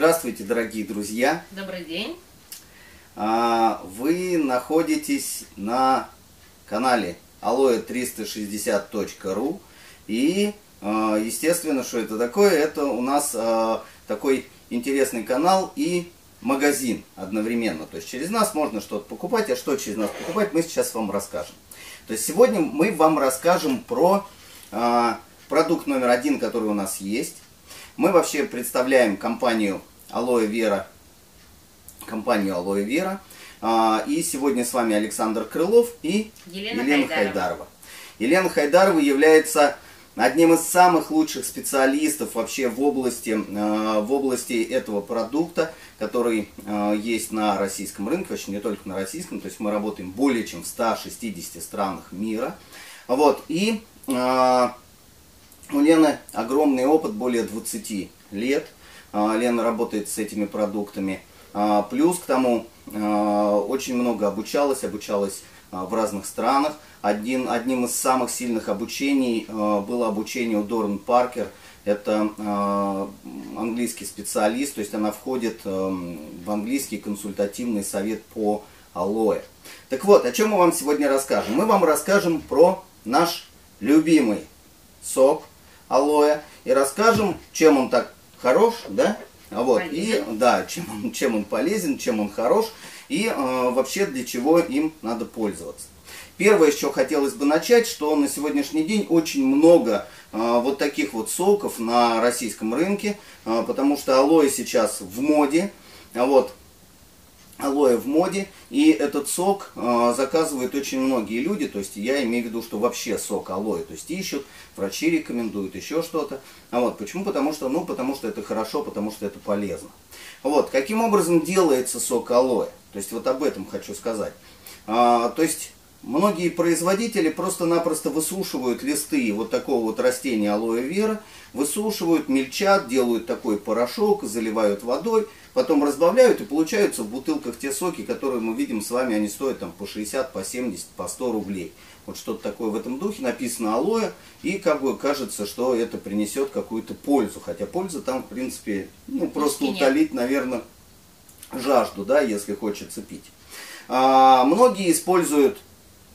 Здравствуйте, дорогие друзья! Добрый день! А, вы находитесь на канале aloe360.ru и, а, естественно, что это такое? Это у нас а, такой интересный канал и магазин одновременно. То есть через нас можно что-то покупать, а что через нас покупать, мы сейчас вам расскажем. То есть сегодня мы вам расскажем про продукт номер один, который у нас есть. Мы вообще представляем компанию Алоэ Вера, компанию Алоэ Вера. А, и сегодня с вами Александр Крылов и Елена, Елена Хайдарова. Хайдарова. Елена Хайдарова является одним из самых лучших специалистов вообще в области, а, в области этого продукта, который а, есть на российском рынке, вообще не только на российском, то есть мы работаем более чем в 160 странах мира. Вот, и у Лены огромный опыт, более 20 лет – а, Лена работает с этими продуктами. А, плюс к тому а, очень много обучалась, обучалась в разных странах. Один, одним из самых сильных обучений было обучение у Дорн Паркер. Это английский специалист, то есть она входит в английский консультативный совет по алоэ. Так вот, о чем мы вам сегодня расскажем? Мы вам расскажем про наш любимый сок алоэ и расскажем, чем он так хорош, да? Вот, и да, чем он, чем он полезен, чем он хорош, и э, вообще для чего им надо пользоваться. Первое, с чего хотелось бы начать, что на сегодняшний день очень много э, вот таких вот соков на российском рынке, э, потому что алоэ сейчас в моде. Вот, алоэ в моде, и этот сок э, заказывают очень многие люди, то есть я имею в виду, что вообще сок алоэ, то есть ищут, врачи рекомендуют, еще что-то. А вот почему? Потому что, ну, потому что это хорошо, потому что это полезно. Вот, каким образом делается сок алоэ? То есть вот об этом хочу сказать. А, то есть Многие производители просто-напросто высушивают листы вот такого вот растения алоэ вера, высушивают, мельчат, делают такой порошок, заливают водой, потом разбавляют и получаются в бутылках те соки, которые мы видим с вами, они стоят там по 60, по 70, по 100 рублей. Вот что-то такое в этом духе, написано алоэ, и как бы кажется, что это принесет какую-то пользу, хотя польза там в принципе, ну просто утолить, наверное, жажду, да, если хочется пить. А, многие используют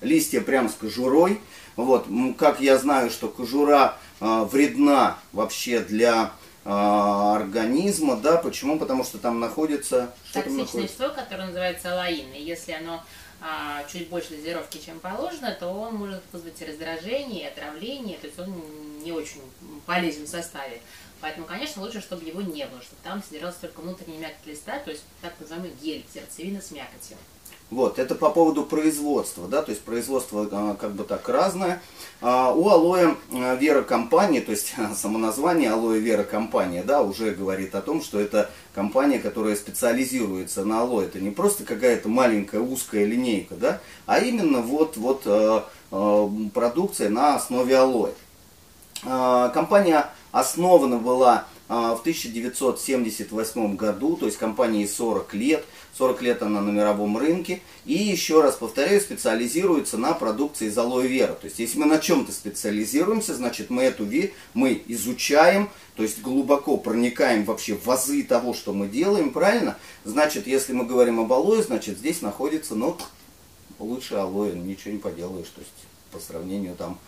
листья прям с кожурой. Вот, как я знаю, что кожура э, вредна вообще для э, организма, да, почему? Потому что там находится... Что Токсичное вещество, которое называется алаин, и если оно а, чуть больше дозировки, чем положено, то он может вызвать раздражение, отравление, то есть он не очень полезен в составе. Поэтому, конечно, лучше, чтобы его не было, чтобы там содержался только внутренний мякоть листа, то есть так называемый гель, сердцевина с мякотью. Вот, это по поводу производства, да, то есть производство а, как бы так разное. А, у алоэ а, Вера компания, то есть само название алоэ Вера компания, да, уже говорит о том, что это компания, которая специализируется на алоэ. Это не просто какая-то маленькая узкая линейка, да, а именно вот, вот продукция на основе алоэ. Компания основана была в 1978 году, то есть компании 40 лет. 40 лет она на мировом рынке. И еще раз повторяю, специализируется на продукции из алоэ вера. То есть если мы на чем-то специализируемся, значит мы эту ви мы изучаем, то есть глубоко проникаем вообще в азы того, что мы делаем, правильно? Значит, если мы говорим об алоэ, значит здесь находится, ну, лучше алоэ, ничего не поделаешь, то есть по сравнению там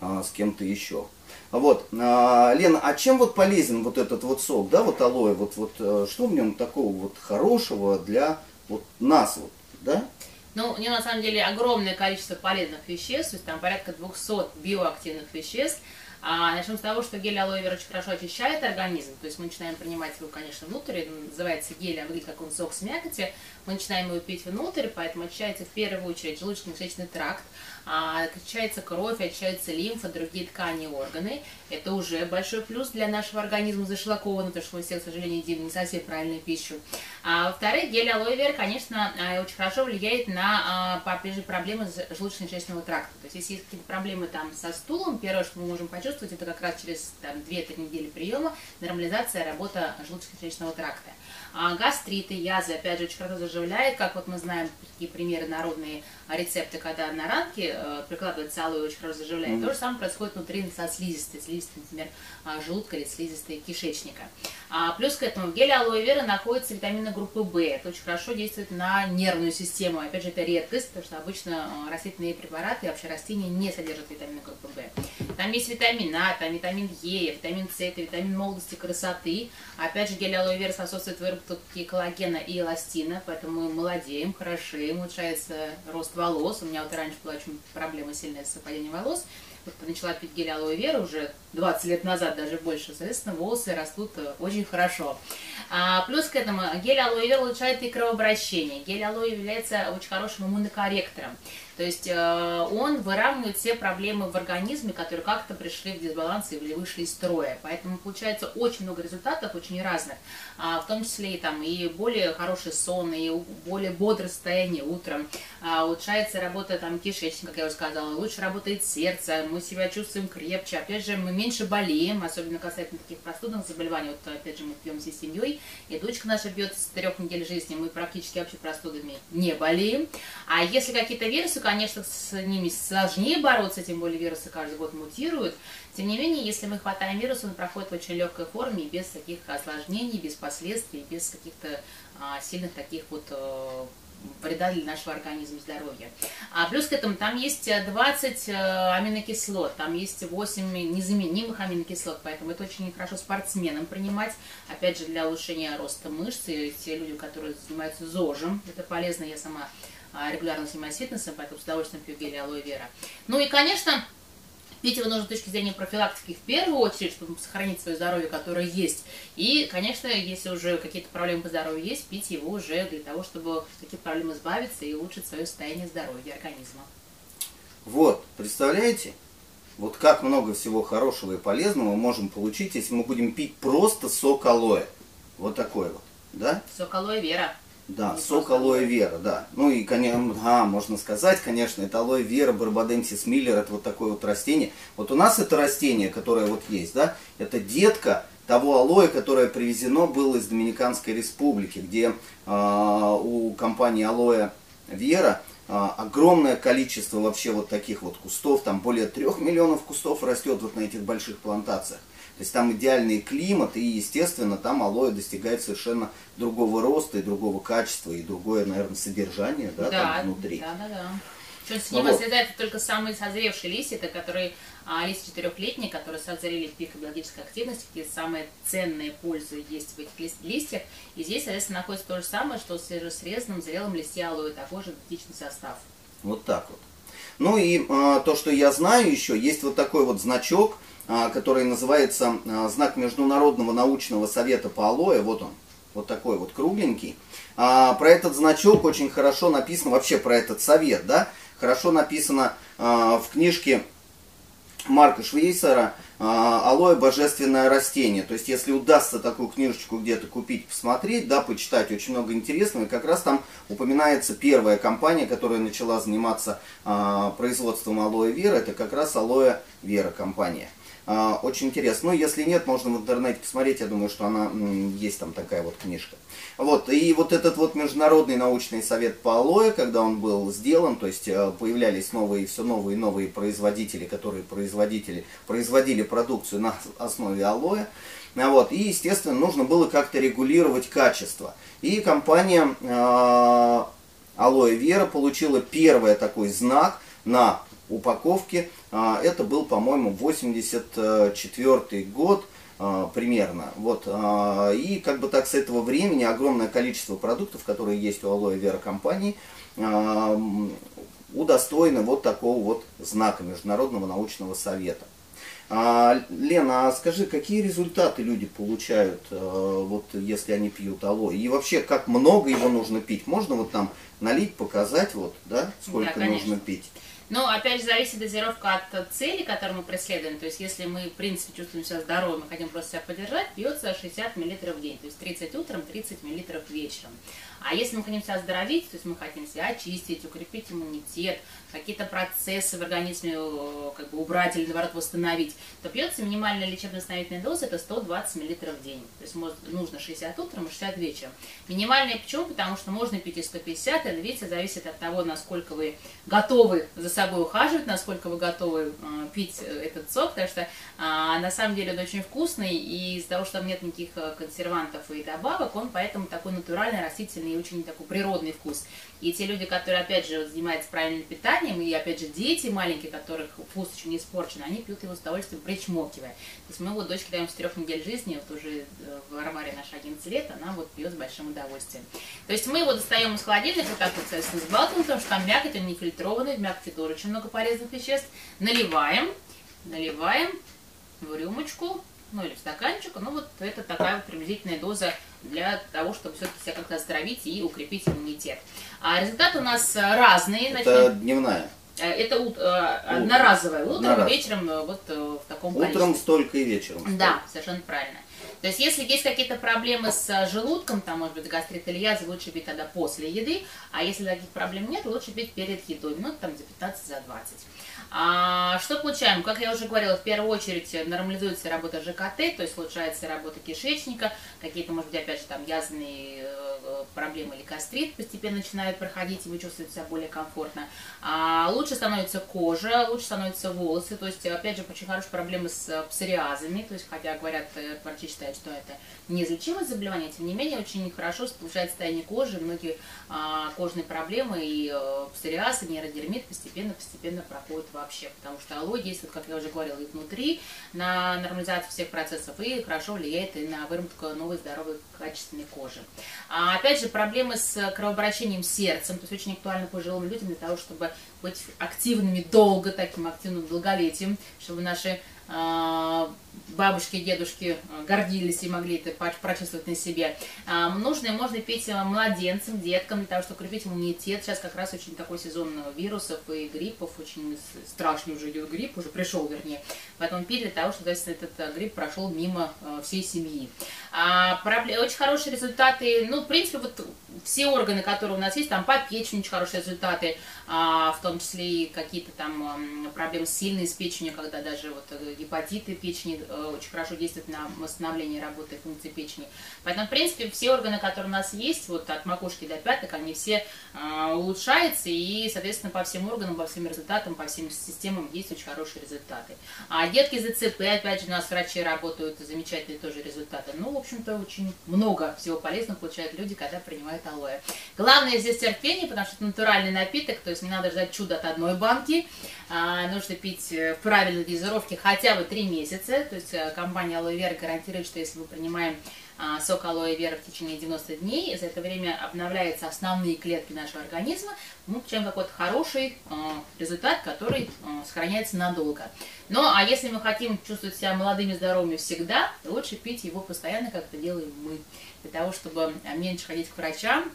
а, с кем-то еще. Вот, а, Лена, а чем вот полезен вот этот вот сок, да, вот алоэ, вот, вот э, что в нем такого вот хорошего для вот нас, вот, да? Ну, у него на самом деле огромное количество полезных веществ, то есть там порядка 200 биоактивных веществ. А, начнем с того, что гель алоэ вера очень хорошо очищает организм, то есть мы начинаем принимать его, конечно, внутрь, это называется гель, а выглядит как он сок с мякоти, мы начинаем его пить внутрь, поэтому очищается в первую очередь желудочно-кишечный тракт, очищается кровь, очищается лимфа, другие ткани и органы. Это уже большой плюс для нашего организма зашлакованного, потому что мы все, к сожалению, едим не совсем правильную пищу. А, во-вторых, гель алоэ вера, конечно, а, очень хорошо влияет на а, проблемы желудочно-кишечного тракта. То есть, если есть какие-то проблемы там со стулом, первое, что мы можем почувствовать, это как раз через там, 2-3 недели приема нормализация работы желудочно-кишечного тракта. А гастриты, язвы, опять же, очень хорошо заживляет, как вот мы знаем, такие примеры народные рецепты, когда на ранки э, прикладывается алоэ, очень хорошо заживляет. Mm-hmm. То же самое происходит внутри со слизистой, слизистой, например, а, желудка или слизистой кишечника. А, плюс к этому в геле алоэ вера находятся витамины группы В. Это очень хорошо действует на нервную систему. Опять же, это редкость, потому что обычно э, растительные препараты и вообще растения не содержат витамины группы В. Там есть витамин А, там витамин Е, витамин С, это витамин молодости, красоты. Опять же, гель алоэ вера способствует выработке коллагена и эластина, поэтому мы молодеем, хорошеем, улучшается рост волос. У меня вот раньше была очень проблема сильная с выпадением волос. Вот начала пить гель алоэ вера уже 20 лет назад, даже больше, соответственно, волосы растут э, очень хорошо. А, плюс к этому гель алоэ вера улучшает и кровообращение. Гель алоэ является очень хорошим иммунокорректором. То есть э, он выравнивает все проблемы в организме, которые как-то пришли в дисбаланс или вышли из строя. Поэтому получается очень много результатов, очень разных. А, в том числе и, там, и более хороший сон, и более бодрое состояние утром. А, улучшается работа там, кишечника, как я уже сказала, лучше работает сердце, мы себя чувствуем крепче. Опять же, мы меньше болеем, особенно касательно таких простудных заболеваний. Вот опять же мы пьем всей семьей, и дочка наша пьет с трех недель жизни, мы практически вообще простудами не болеем. А если какие-то вирусы, конечно, с ними сложнее бороться, тем более вирусы каждый год мутируют. Тем не менее, если мы хватаем вирус, он проходит в очень легкой форме, без таких осложнений, без последствий, без каких-то а, сильных таких вот а, вреда для нашего организма, здоровья. А плюс к этому там есть 20 э, аминокислот, там есть 8 незаменимых аминокислот, поэтому это очень хорошо спортсменам принимать, опять же, для улучшения роста мышц, и те люди, которые занимаются ЗОЖем, это полезно, я сама регулярно занимаюсь фитнесом, поэтому с удовольствием пью гель алоэ вера. Ну и, конечно, Пить его нужно с точки зрения профилактики в первую очередь, чтобы сохранить свое здоровье, которое есть. И, конечно, если уже какие-то проблемы по здоровью есть, пить его уже для того, чтобы от таких проблем избавиться и улучшить свое состояние здоровья организма. Вот, представляете? Вот как много всего хорошего и полезного мы можем получить, если мы будем пить просто сок алоэ. Вот такой вот, да? Сок алоэ вера. Да, сок алоэ вера, да. Ну и, конечно, а, можно сказать, конечно, это алоэ вера, барбаденсис миллер, это вот такое вот растение. Вот у нас это растение, которое вот есть, да, это детка того алоэ, которое привезено было из Доминиканской республики, где э, у компании алоэ вера э, огромное количество вообще вот таких вот кустов, там более трех миллионов кустов растет вот на этих больших плантациях. То есть там идеальный климат, и, естественно, там алоэ достигает совершенно другого роста и другого качества, и другое, наверное, содержание да, да, там внутри. Да, да, да. Причем с ним ну, отрезаются только самые созревшие листья, это которые а, листья четырехлетние, которые созрели в пик биологической активности, где самые ценные пользы есть в этих листьях. И здесь, соответственно, находится то же самое, что в свежесрезанном зрелом листе алоэ, такой же идентичный состав. Вот так вот. Ну и а, то, что я знаю еще, есть вот такой вот значок, а, который называется а, знак Международного научного совета по алоэ. Вот он, вот такой вот кругленький. А, про этот значок очень хорошо написано, вообще про этот совет, да, хорошо написано в книжке Марка Швейцера «Алоэ – божественное растение». То есть, если удастся такую книжечку где-то купить, посмотреть, да, почитать, очень много интересного. И как раз там упоминается первая компания, которая начала заниматься производством алоэ вера. Это как раз алоэ вера компания. А, очень интересно. Ну, если нет, можно в интернете посмотреть. Я думаю, что она есть там такая вот книжка. Вот. И вот этот вот Международный научный совет по алоэ, когда он был сделан, то есть э, появлялись новые, все новые и новые производители, которые производители, производили продукцию на основе алоэ. А вот. И, естественно, нужно было как-то регулировать качество. И компания э, Алоэ Вера получила первый такой знак на упаковке. А, это был, по-моему, 84 год а, примерно. Вот. А, и как бы так с этого времени огромное количество продуктов, которые есть у Алоэ Вера компании, удостоены вот такого вот знака Международного научного совета. Лена, а скажи, какие результаты люди получают, вот если они пьют алоэ? И вообще, как много его нужно пить? Можно вот там налить, показать, вот, да, сколько да, нужно пить? Но, опять же, зависит дозировка от цели, которую мы преследуем. То есть, если мы, в принципе, чувствуем себя здоровым и хотим просто себя поддержать, пьется 60 мл в день. То есть, 30 утром, 30 мл вечером. А если мы хотим себя оздоровить, то есть мы хотим себя очистить, укрепить иммунитет, какие-то процессы в организме э, как бы убрать или, наоборот, восстановить, то пьется минимальная лечебно-восстановительная доза, это 120 мл в день. То есть нужно 60 утром и 60 вечером. Минимальная почему? Потому что можно пить и 150, это, видите, зависит от того, насколько вы готовы за собой ухаживать, насколько вы готовы э, пить э, этот сок, потому что э, на самом деле он очень вкусный, и из-за того, что там нет никаких э, консервантов и добавок, он поэтому такой натуральный, растительный и очень такой природный вкус. И те люди, которые, опять же, занимаются правильным питанием, и, опять же, дети маленькие, которых вкус еще не испорчен, они пьют его с удовольствием, причмокивая. То есть мы вот дочке даем с трех недель жизни, вот уже в Варваре наш 11 лет, она вот пьет с большим удовольствием. То есть мы его достаем из холодильника, вот так вот, соответственно, сбалтываем, потому что там мякоть, он не фильтрованный, в мякоти тоже очень много полезных веществ. Наливаем, наливаем в рюмочку, ну или в стаканчик, ну вот это такая вот приблизительная доза для того, чтобы все-таки себя как-то оздоровить и укрепить иммунитет. А результаты у нас разные. Это Начнем. дневная. Э, это ут, э, одноразовое. Утром, Одноразовое. вечером э, вот в таком Утром количестве. столько и вечером. Столько. Да, совершенно правильно. То есть, если есть какие-то проблемы с желудком, там, может быть, гастрит или язва, лучше пить тогда после еды, а если таких проблем нет, лучше пить перед едой, минут там за 15, за 20. А, что получаем? Как я уже говорила, в первую очередь нормализуется работа ЖКТ, то есть улучшается работа кишечника, какие-то, может быть, опять же, там язвенные э, проблемы или гастрит постепенно начинают проходить, и вы чувствуете себя более комфортно. А, лучше становится кожа, лучше становятся волосы, то есть, опять же, очень хорошие проблемы с псориазами, то есть, хотя говорят, э, врачи считают, что это неизлечимое заболевание, тем не менее, очень хорошо улучшает состояние кожи, многие а, кожные проблемы и а, псориаз, нейродермит постепенно-постепенно проходят вообще, потому что алоэ действует, как я уже говорила, и внутри, на нормализацию всех процессов, и хорошо влияет и на выработку новой здоровой качественной кожи. А, опять же, проблемы с кровообращением сердцем, то есть очень актуально пожилым людям для того, чтобы быть активными долго, таким активным долголетием, чтобы наши а, бабушки, дедушки э, гордились и могли это прочувствовать на себе. А, нужно и можно пить э, младенцам, деткам, для того, чтобы укрепить иммунитет. Сейчас как раз очень такой сезон вирусов и гриппов, очень страшный уже идет грипп, уже пришел, вернее. Поэтому пить для того, чтобы этот э, грипп прошел мимо всей семьи. А, очень хорошие результаты, ну, в принципе, вот все органы, которые у нас есть, там по печени очень хорошие результаты, а, в том числе и какие-то там проблемы сильные с печенью, когда даже вот гепатиты печени Э, очень хорошо действует на восстановление работы функции печени. Поэтому, в принципе, все органы, которые у нас есть, вот от макушки до пяток, они все э, улучшаются, и, соответственно, по всем органам, по всем результатам, по всем системам есть очень хорошие результаты. А детки ЗЦП, опять же, у нас врачи работают, замечательные тоже результаты. Ну, в общем-то, очень много всего полезного получают люди, когда принимают алоэ. Главное здесь терпение, потому что это натуральный напиток, то есть не надо ждать чуда от одной банки, а, нужно пить в правильной дозировке хотя бы 3 месяца, то есть э, компания Aloe Vera гарантирует, что если мы принимаем а, сок алоэ вера в течение 90 дней, за это время обновляются основные клетки нашего организма, мы получаем какой-то хороший а, результат, который а, сохраняется надолго. Ну, а если мы хотим чувствовать себя молодыми, здоровыми всегда, то лучше пить его постоянно, как это делаем мы, для того, чтобы меньше ходить к врачам,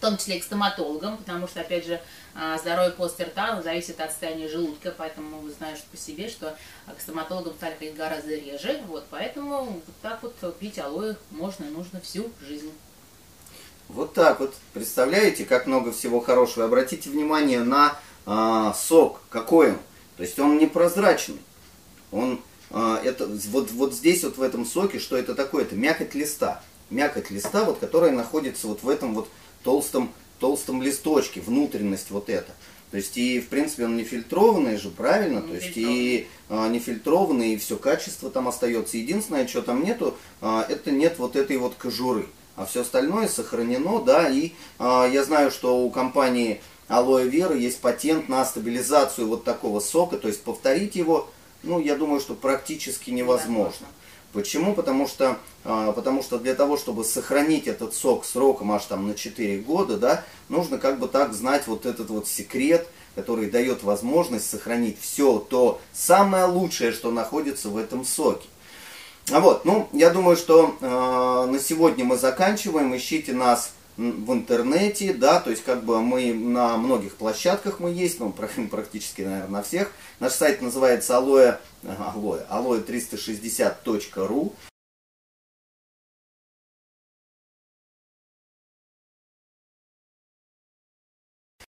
в том числе и к стоматологам, потому что, опять же, а, здоровье полости рта зависит от состояния желудка, поэтому вы знаете по себе, что к стоматологам стали ходить гораздо реже, вот, поэтому вот так вот пить алоэ можно и нужно всю жизнь. Вот так вот. Представляете, как много всего хорошего. Обратите внимание на а, сок. Какой он? То есть он непрозрачный. Он, а, это, вот, вот здесь вот в этом соке, что это такое? Это мякоть листа. Мякоть листа, вот, которая находится вот в этом вот толстом, толстом листочке, внутренность вот эта. То есть и в принципе он не фильтрованный же, правильно? Не То есть и а, не фильтрованный, и все качество там остается. Единственное, что там нету, а, это нет вот этой вот кожуры. А все остальное сохранено, да, и а, я знаю, что у компании Aloe Vera есть патент на стабилизацию вот такого сока, то есть повторить его, ну, я думаю, что практически невозможно. Почему? Потому что, а, потому что для того, чтобы сохранить этот сок сроком аж там на 4 года, да, нужно как бы так знать вот этот вот секрет, который дает возможность сохранить все то самое лучшее, что находится в этом соке. А вот, ну, я думаю, что э, на сегодня мы заканчиваем. Ищите нас в интернете, да, то есть как бы мы на многих площадках мы есть, ну практически, наверное, на всех. Наш сайт называется aloe, aloe, aloe360.ru.